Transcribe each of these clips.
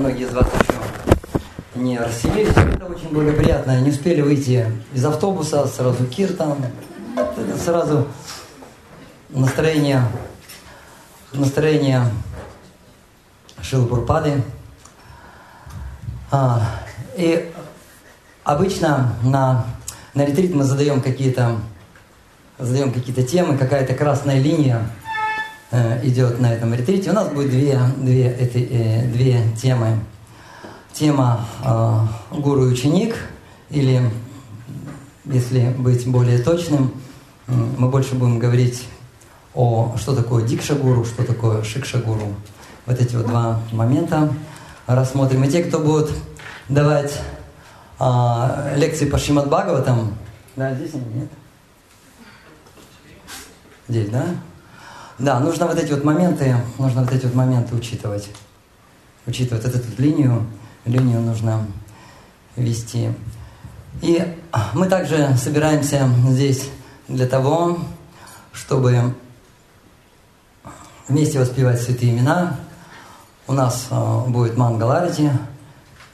многие из вас еще не расселились. Это очень благоприятно. Не успели выйти из автобуса, сразу киртан. Это сразу настроение, настроение Шилпурпады. А, и обычно на, на ретрит мы задаем какие-то задаем какие-то темы, какая-то красная линия э, идет на этом ретрите. У нас будет две, две, это, э, две темы. Тема э, гуру и ученик, или, если быть более точным, мы больше будем говорить о что такое дикша-гуру, что такое шикша-гуру. Вот эти вот два момента рассмотрим. И те, кто будут давать э, лекции по Шимат Бхагаватам, да, здесь нет? Здесь, да? Да, нужно вот эти вот моменты, нужно вот эти вот моменты учитывать. Учитывать вот эту линию, линию нужно вести. И мы также собираемся здесь для того, чтобы вместе воспевать святые имена. У нас э, будет Мангаларити,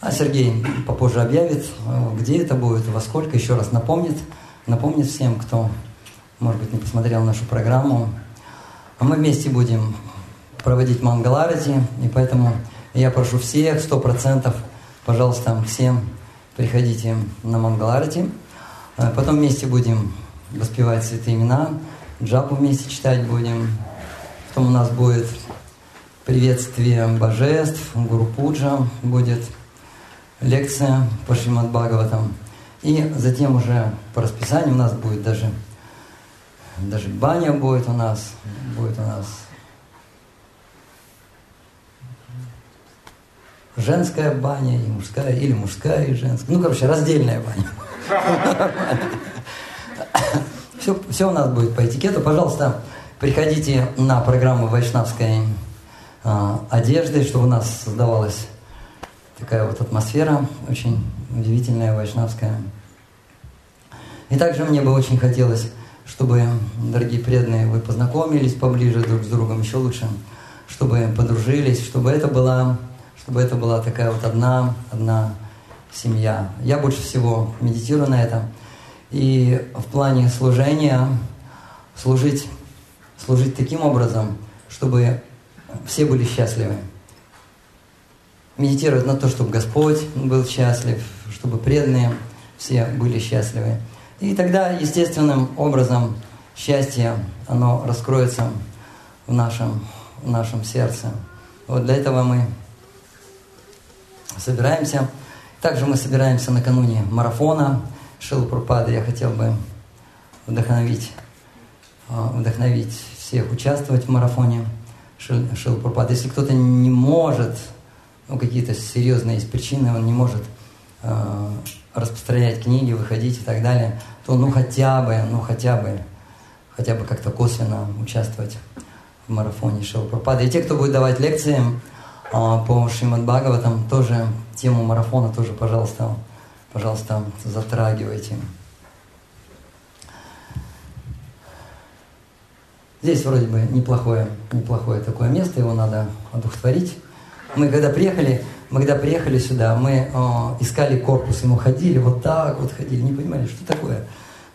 а Сергей попозже объявит, э, где это будет, во сколько, еще раз напомнит, напомнит всем, кто может быть, не посмотрел нашу программу. А мы вместе будем проводить мангаларити, и поэтому я прошу всех, сто процентов, пожалуйста, всем приходите на мангаларити. А потом вместе будем воспевать святые имена, джапу вместе читать будем. Потом у нас будет приветствие божеств, Гуру Пуджа будет лекция по Шримад Бхагаватам. И затем уже по расписанию у нас будет даже даже баня будет у нас, будет у нас женская баня и мужская, или мужская и женская. Ну, короче, раздельная баня. Все, все у нас будет по этикету. Пожалуйста, приходите на программу вайшнавской э, одежды, чтобы у нас создавалась такая вот атмосфера очень удивительная вайшнавская. И также мне бы очень хотелось чтобы, дорогие преданные, вы познакомились поближе друг с другом, еще лучше, чтобы подружились, чтобы это была, чтобы это была такая вот одна, одна семья. Я больше всего медитирую на этом. И в плане служения служить, служить таким образом, чтобы все были счастливы. Медитировать на то, чтобы Господь был счастлив, чтобы преданные все были счастливы. И тогда естественным образом счастье, оно раскроется в нашем, в нашем сердце. Вот для этого мы собираемся. Также мы собираемся накануне марафона Шилпурпады. Я хотел бы вдохновить, а, вдохновить всех участвовать в марафоне Шилпурпады. Если кто-то не может, ну какие-то серьезные есть причины, он не может а, распространять книги, выходить и так далее, то ну хотя бы, ну хотя бы, хотя бы как-то косвенно участвовать в марафоне Шилпрапада. И те, кто будет давать лекции а, по Шримад Бхагаватам, тоже тему марафона тоже, пожалуйста, пожалуйста, затрагивайте. Здесь вроде бы неплохое, неплохое такое место, его надо одухотворить. Мы когда приехали, мы когда приехали сюда, мы э, искали корпус, и мы ходили, вот так вот ходили, не понимали, что такое.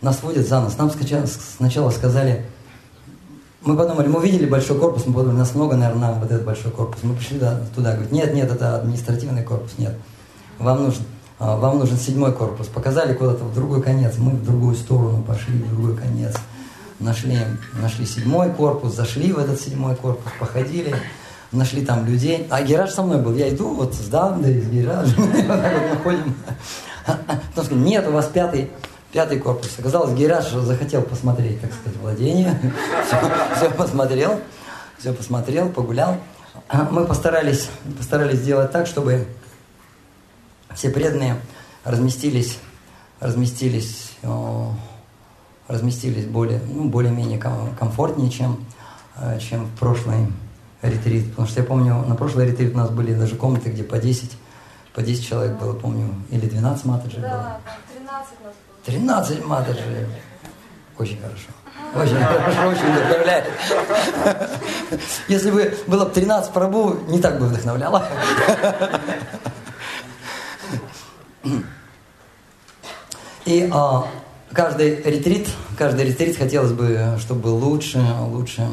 Нас водят за нас. Нам сначала сказали, мы подумали, мы увидели большой корпус, мы подумали, нас много, наверное, нам вот этот большой корпус. Мы пришли туда, туда говорят, нет, нет, это административный корпус, нет. Вам нужен, э, вам нужен седьмой корпус. Показали куда-то в другой конец, мы в другую сторону пошли, в другой конец. Нашли, нашли седьмой корпус, зашли в этот седьмой корпус, походили, нашли там людей. А Гераж со мной был. Я иду вот с Дандой, с Геражем, вот так вот находим. Потом нет, у вас пятый, пятый корпус. Оказалось, Гераж захотел посмотреть, так сказать, владение. Все, все посмотрел, все посмотрел, погулял. Мы постарались, постарались сделать так, чтобы все преданные разместились, разместились, разместились более, ну, более-менее комфортнее, чем, э, чем в прошлой ретрит. Потому что я помню, на прошлый ретрит у нас были даже комнаты, где по 10, по 10 человек было, помню, или 12 матаджей да, было. Да, 13 у нас было. 13 матаджей. Очень хорошо. Очень хорошо, очень вдохновляет. Если бы было бы 13 пробу, не так бы вдохновляло. И а, каждый ретрит, каждый ретрит хотелось бы, чтобы лучше, лучше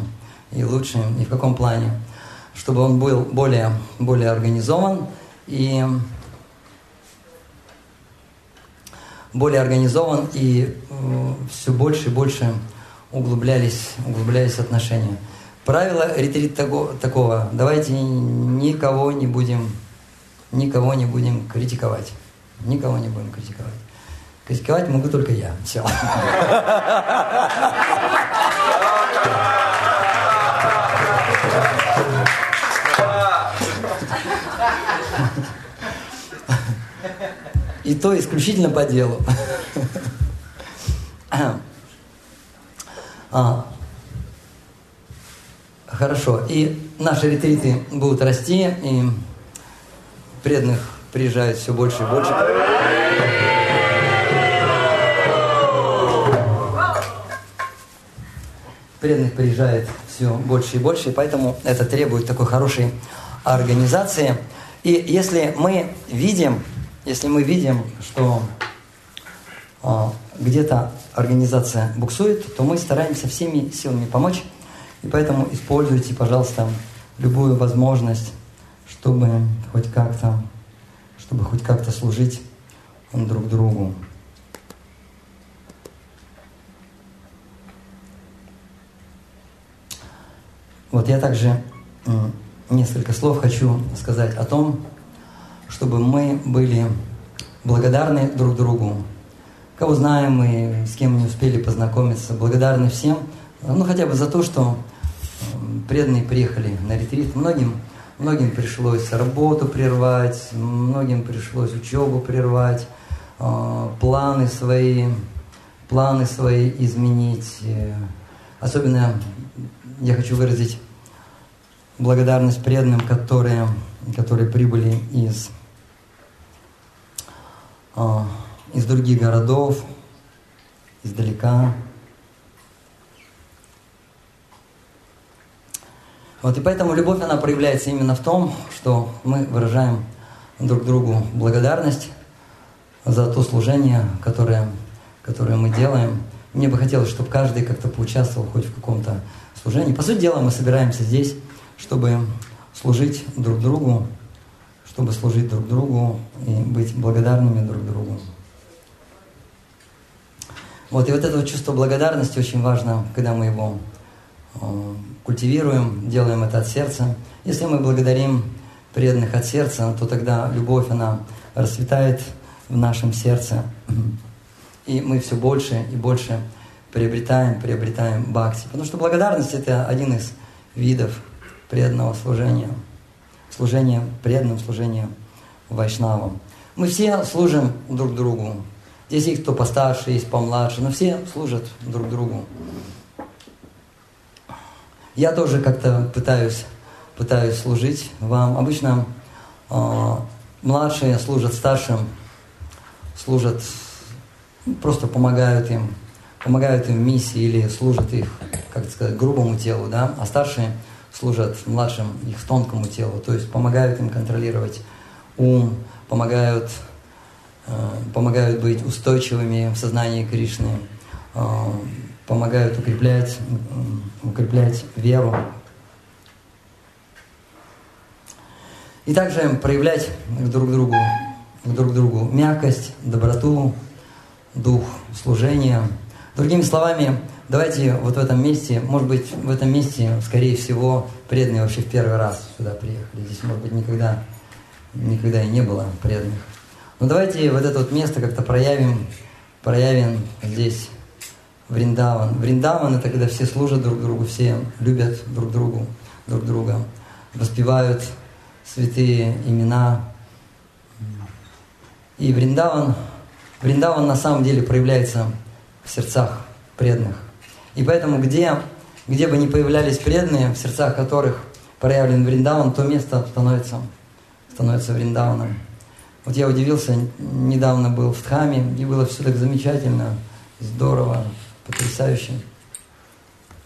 и лучше. И в каком плане? Чтобы он был более, более организован и более организован и э, все больше и больше углублялись, углублялись отношения. Правило ретрит того, такого. Давайте никого не будем, никого не будем критиковать. Никого не будем критиковать. Критиковать могу только я. Все. И то исключительно по делу. А, хорошо. И наши ретриты будут расти, и преданных приезжает все больше и больше. Преданных приезжает все больше и больше, и поэтому это требует такой хорошей организации. И если мы видим, если мы видим, что а, где-то организация буксует, то мы стараемся всеми силами помочь. И поэтому используйте, пожалуйста, любую возможность, чтобы хоть как-то, чтобы хоть как-то служить друг другу. Вот я также несколько слов хочу сказать о том, чтобы мы были благодарны друг другу кого знаем и с кем не успели познакомиться. Благодарны всем, ну хотя бы за то, что преданные приехали на ретрит. Многим, многим пришлось работу прервать, многим пришлось учебу прервать, а, планы свои, планы свои изменить. Особенно я хочу выразить благодарность преданным, которые, которые прибыли из из других городов, издалека. Вот и поэтому любовь, она проявляется именно в том, что мы выражаем друг другу благодарность за то служение, которое, которое мы делаем. Мне бы хотелось, чтобы каждый как-то поучаствовал хоть в каком-то служении. По сути дела, мы собираемся здесь, чтобы служить друг другу, чтобы служить друг другу и быть благодарными друг другу. Вот, и вот это чувство благодарности очень важно, когда мы его э, культивируем, делаем это от сердца. Если мы благодарим преданных от сердца, то тогда любовь, она расцветает в нашем сердце. И мы все больше и больше приобретаем, приобретаем бхакти. Потому что благодарность – это один из видов преданного служения. Служение преданным, служение вайшнавам. Мы все служим друг другу. Здесь есть кто постарше, есть помладше, но все служат друг другу. Я тоже как-то пытаюсь, пытаюсь служить вам. Обычно э, младшие служат старшим, служат, просто помогают им, помогают им в миссии или служат их, как сказать, грубому телу, да, а старшие служат младшим их тонкому телу, то есть помогают им контролировать ум, помогают Э, помогают быть устойчивыми в сознании Кришны, э, помогают укреплять, укреплять веру. И также проявлять друг другу, друг другу мягкость, доброту, дух служения. Другими словами, давайте вот в этом месте, может быть, в этом месте, скорее всего, преданные вообще в первый раз сюда приехали. Здесь, может быть, никогда, никогда и не было преданных. Ну давайте вот это вот место как-то проявим, проявим здесь Вриндаван. Вриндаван это когда все служат друг другу, все любят друг другу, друг друга, воспевают святые имена. И Вриндаван, Вриндаван на самом деле проявляется в сердцах преданных. И поэтому где, где бы ни появлялись преданные, в сердцах которых проявлен Вриндаван, то место становится, становится Вриндаваном. Вот я удивился, недавно был в Дхаме, и было все так замечательно, здорово, потрясающе.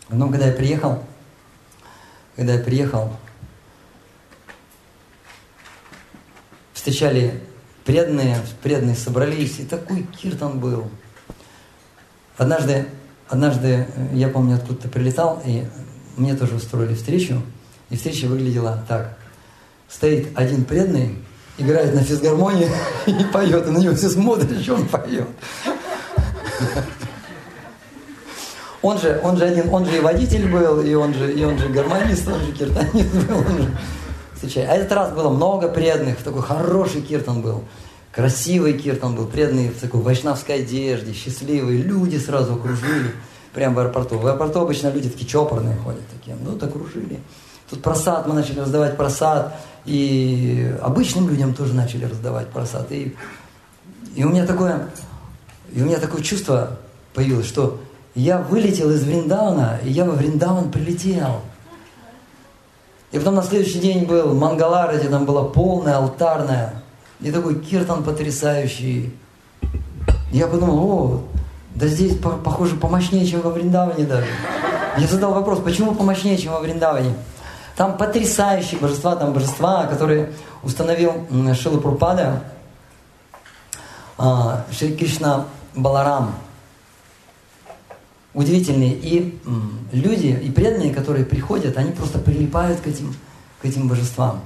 Потом, когда я приехал, когда я приехал, встречали преданные, преданные собрались, и такой киртан был. Однажды, однажды, э, я помню, откуда-то прилетал, и мне тоже устроили встречу, и встреча выглядела так. Стоит один преданный, играет на физгармонии и поет, и на него все смотрят, что он поет. Он же, он же один, он же и водитель был, и он же, и он же гармонист, он же киртанист был, он же. А этот раз было много преданных, такой хороший киртан был. Красивый киртан был, преданный в такой вайшнавской одежде, счастливые, люди сразу окружили, прямо в аэропорту. В аэропорту обычно люди такие чопорные ходят, такие, ну, так окружили. Тут просад, мы начали раздавать просад, и обычным людям тоже начали раздавать просад. И, и у меня такое, и у меня такое чувство появилось, что я вылетел из Вриндауна, и я во Вриндаван прилетел – и потом на следующий день был Мангалар, где там была полная, алтарная. И такой киртан потрясающий. Я подумал, о, да здесь похоже помощнее, чем во Вриндаване даже. Я задал вопрос, почему помощнее, чем во Вриндаване? Там потрясающие божества, там божества, которые установил Шила Прупада, а, Шри Кришна Баларам – удивительные. И люди, и преданные, которые приходят, они просто прилипают к этим, к этим божествам.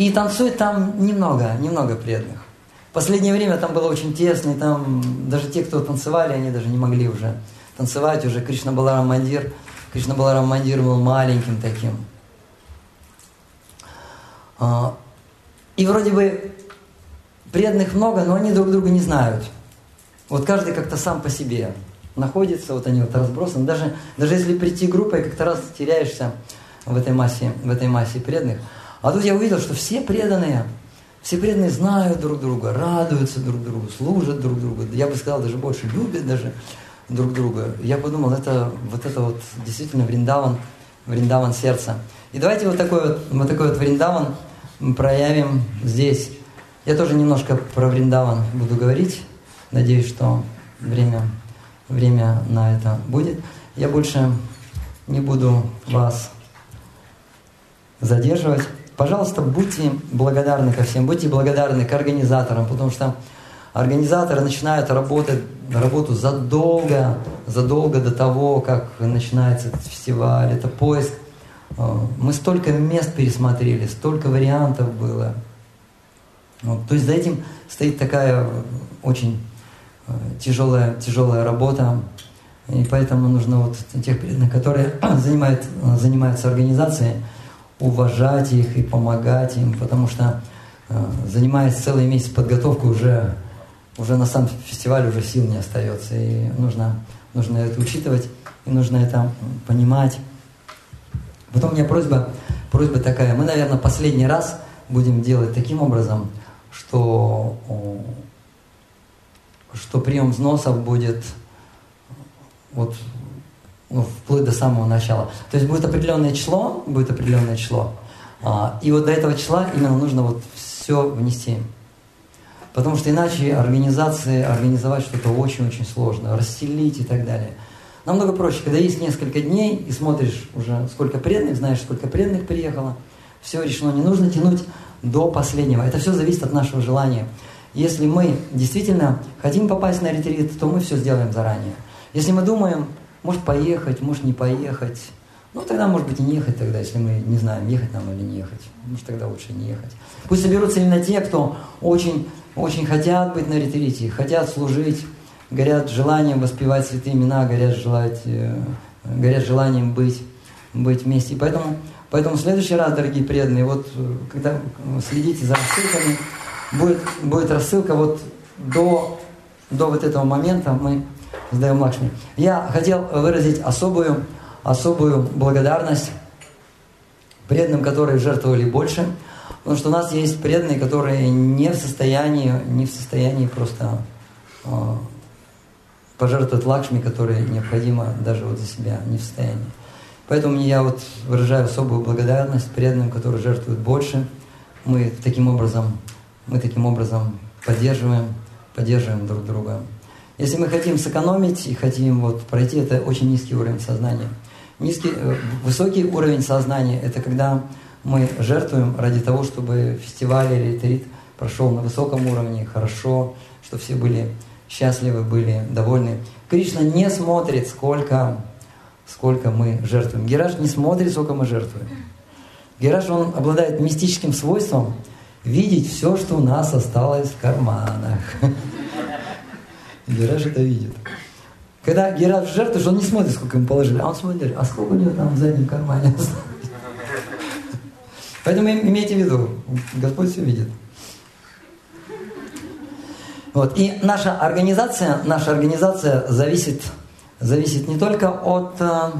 И танцует там немного, немного преданных. В последнее время там было очень тесно, и там даже те, кто танцевали, они даже не могли уже танцевать, уже Кришна Баларам Мандир. Кришна Баларам Мандир был маленьким таким. А, и вроде бы преданных много, но они друг друга не знают – вот каждый как-то сам по себе находится, вот они вот разбросаны. Даже, даже если прийти группой, как-то раз теряешься в этой массе, в этой массе преданных. А тут я увидел, что все преданные, все преданные знают друг друга, радуются друг другу, служат друг другу. Я бы сказал, даже больше любят даже друг друга. Я подумал, это вот это вот действительно Вриндаван, Вриндаван сердца. И давайте вот такой вот, вот такой вот Вриндаван проявим здесь. Я тоже немножко про Вриндаван буду говорить. Надеюсь, что время, время на это будет. Я больше не буду вас задерживать. Пожалуйста, будьте благодарны ко всем, будьте благодарны к организаторам, потому что организаторы начинают работать, работу задолго, задолго до того, как начинается этот фестиваль. Это поиск. Э, мы столько мест пересмотрели, столько вариантов было. Вот, то есть за этим стоит такая очень тяжелая, тяжелая работа, и поэтому нужно вот тех преданных, которые занимают, занимаются организацией, уважать их и помогать им, потому что э, занимаясь целый месяц подготовкой, уже, уже на сам фестиваль уже сил не остается. И нужно, нужно это учитывать, и нужно это понимать. Потом у меня просьба, просьба такая. Мы, наверное, последний раз будем делать таким образом, что что прием взносов будет вот, вплоть до самого начала. То есть будет определенное число, будет определенное число, а, и вот до этого числа именно нужно вот все внести. Потому что иначе организации, организовать что-то очень-очень сложно, расселить и так далее. Намного проще, когда есть несколько дней, и смотришь уже, сколько преданных, знаешь, сколько преданных приехало, все решено, не нужно тянуть до последнего. Это все зависит от нашего желания. Если мы действительно хотим попасть на ретрит, то мы все сделаем заранее. Если мы думаем, может поехать, может не поехать, ну тогда, может быть, и не ехать тогда, если мы не знаем, ехать нам или не ехать. Может, тогда лучше не ехать. Пусть соберутся именно те, кто очень, очень хотят быть на ретрите, хотят служить, горят желанием воспевать святые имена, горят, желать, э, горят желанием быть, быть вместе. Поэтому, поэтому в следующий раз, дорогие преданные, вот э, когда следите за рассылками, будет, будет рассылка вот до, до вот этого момента мы сдаем Лакшми. Я хотел выразить особую, особую благодарность преданным, которые жертвовали больше, потому что у нас есть преданные, которые не в состоянии, не в состоянии просто э, пожертвовать Лакшми, которые необходимо даже вот за себя, не в состоянии. Поэтому я вот выражаю особую благодарность преданным, которые жертвуют больше. Мы таким образом мы таким образом поддерживаем, поддерживаем друг друга. Если мы хотим сэкономить и хотим вот пройти, это очень низкий уровень сознания. Низкий, э, высокий уровень сознания – это когда мы жертвуем ради того, чтобы фестиваль или ретрит прошел на высоком уровне, хорошо, чтобы все были счастливы, были довольны. Кришна не смотрит, сколько, сколько мы жертвуем. Гераш не смотрит, сколько мы жертвуем. Гераш, он обладает мистическим свойством видеть все, что у нас осталось в карманах. Гераш это видит. Когда Гераш жертвует, он не смотрит, сколько ему положили, а он смотрит, а сколько у него там в заднем кармане. Поэтому имейте в виду, Господь все видит. Вот. И наша организация, наша организация зависит, зависит не только от, э,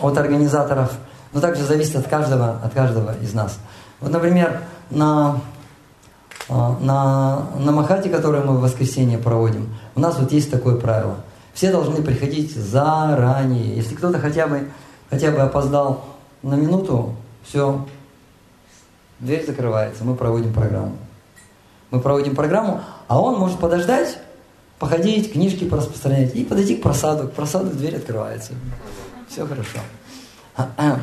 от организаторов, но также зависит от каждого, от каждого из нас. Вот, например, на, на, на Махате, который мы в воскресенье проводим, у нас вот есть такое правило. Все должны приходить заранее. Если кто-то хотя бы, хотя бы опоздал на минуту, все, дверь закрывается, мы проводим программу. Мы проводим программу, а он может подождать, походить, книжки пораспространять и подойти к просаду. К просаду дверь открывается. Все хорошо.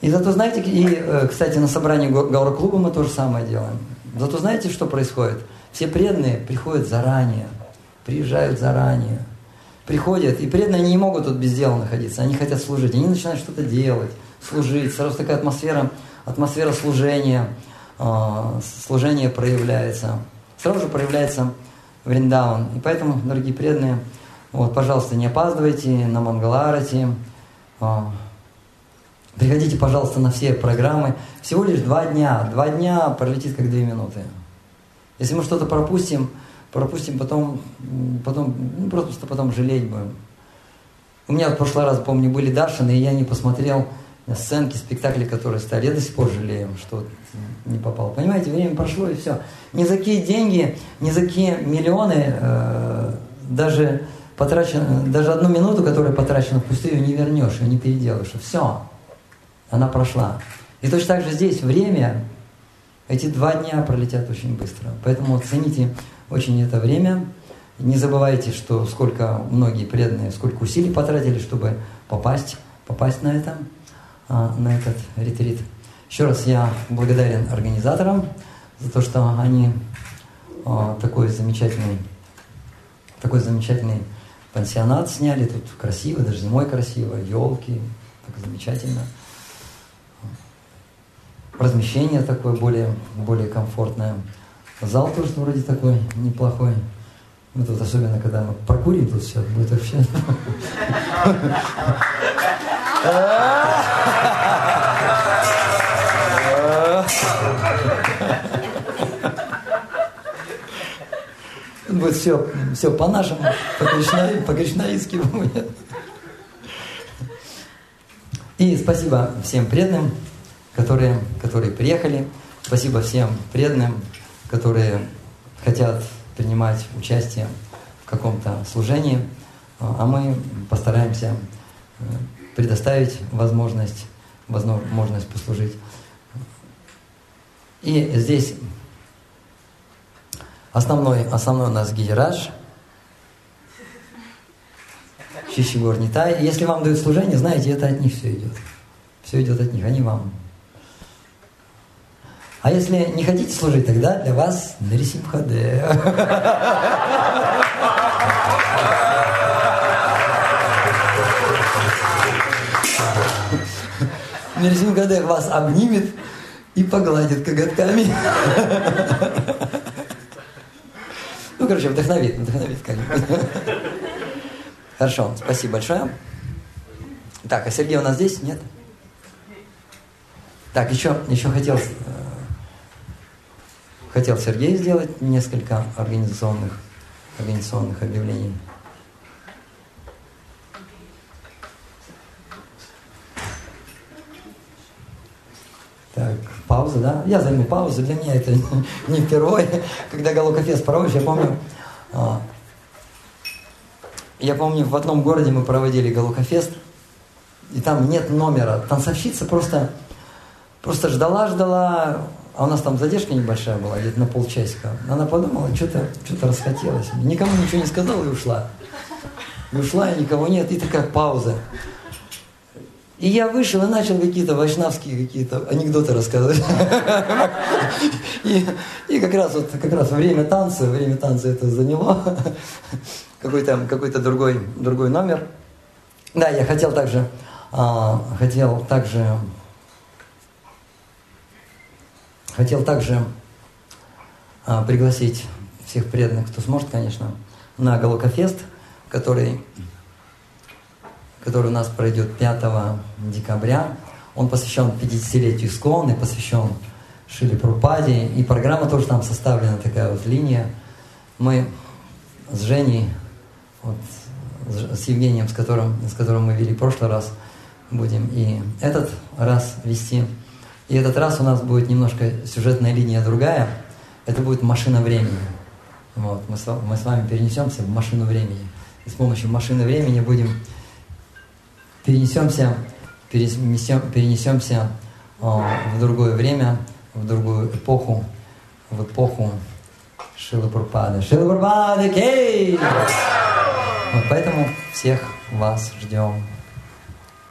И зато знаете, и, э, кстати, на собрании Гаура-клуба мы то же самое делаем. Зато знаете, что происходит? Все преданные приходят заранее, приезжают заранее, приходят, и преданные не могут тут без дела находиться, они хотят служить, они начинают что-то делать, служить, сразу такая атмосфера, атмосфера служения, э, служение проявляется сразу же проявляется Вриндаун. И поэтому, дорогие преданные, вот, пожалуйста, не опаздывайте на Мангаларати. Приходите, пожалуйста, на все программы. Всего лишь два дня. Два дня пролетит как две минуты. Если мы что-то пропустим, пропустим потом, потом ну, просто потом жалеть будем. У меня в прошлый раз, помню, были Даршины, и я не посмотрел сценки, спектакли, которые стали. Я до сих пор жалею, что не попал. Понимаете, время прошло и все. Ни за какие деньги, ни за какие миллионы, э, даже потрачено, даже одну минуту, которая потрачена впустую, не вернешь, ее не переделаешь. Все, она прошла. И точно так же здесь время, эти два дня пролетят очень быстро. Поэтому цените очень это время. Не забывайте, что сколько многие преданные, сколько усилий потратили, чтобы попасть, попасть на это. А, на этот ретрит. Еще раз я благодарен организаторам за то, что они а, такой замечательный, такой замечательный пансионат сняли. Тут красиво, даже зимой красиво, елки, так замечательно. Размещение такое более, более комфортное. Зал тоже вроде такой неплохой. Ну, тут особенно, когда мы прокурим тут все, будет вообще... Будет все, все по-нашему, по-кришнаитски будет. И спасибо всем преданным, которые, которые приехали. Спасибо всем преданным, которые хотят принимать участие в каком-то служении. А мы постараемся э, предоставить возможность, возможность послужить. И здесь основной, основной у нас гидераж, Шишигор Нитай. Если вам дают служение, знаете, это от них все идет. Все идет от них, они вам. А если не хотите служить, тогда для вас Нарисимхаде. Нарисимхаде вас обнимет и погладит коготками. Ну, короче, вдохновит, вдохновит как Хорошо, спасибо большое. Так, а Сергей у нас здесь? Нет? Так, еще, еще хотел, э, хотел Сергей сделать несколько организационных, организационных объявлений. Так, пауза, да? Я займу паузу, для меня это не впервые. Когда Галукафест проводишь, я помню, а, я помню, в одном городе мы проводили Галукафест, и там нет номера. Танцовщица просто, просто ждала, ждала, а у нас там задержка небольшая была, где-то на полчасика. Она подумала, что-то что расхотелось. Никому ничего не сказала и ушла. И ушла, и никого нет, и такая пауза. И я вышел и начал какие-то вайшнавские какие-то анекдоты рассказывать. И, и как раз вот как раз время танца, время танца это заняло. Какой-то какой другой, другой номер. Да, я хотел также, а, хотел также, хотел также а, пригласить всех преданных, кто сможет, конечно, на Галокофест, который который у нас пройдет 5 декабря. Он посвящен 50-летию Искон и посвящен Шили Прупаде. И программа тоже там составлена, такая вот линия. Мы с Женей, вот, с Евгением, с которым, с которым мы вели в прошлый раз, будем и этот раз вести. И этот раз у нас будет немножко сюжетная линия другая. Это будет машина времени. Вот, мы, с, мы с вами перенесемся в машину времени. И с помощью машины времени будем перенесемся, перенесем, перенесемся в другое время, в другую эпоху, в эпоху Шилы Пурпады. Шилы кей! Вот поэтому всех вас ждем.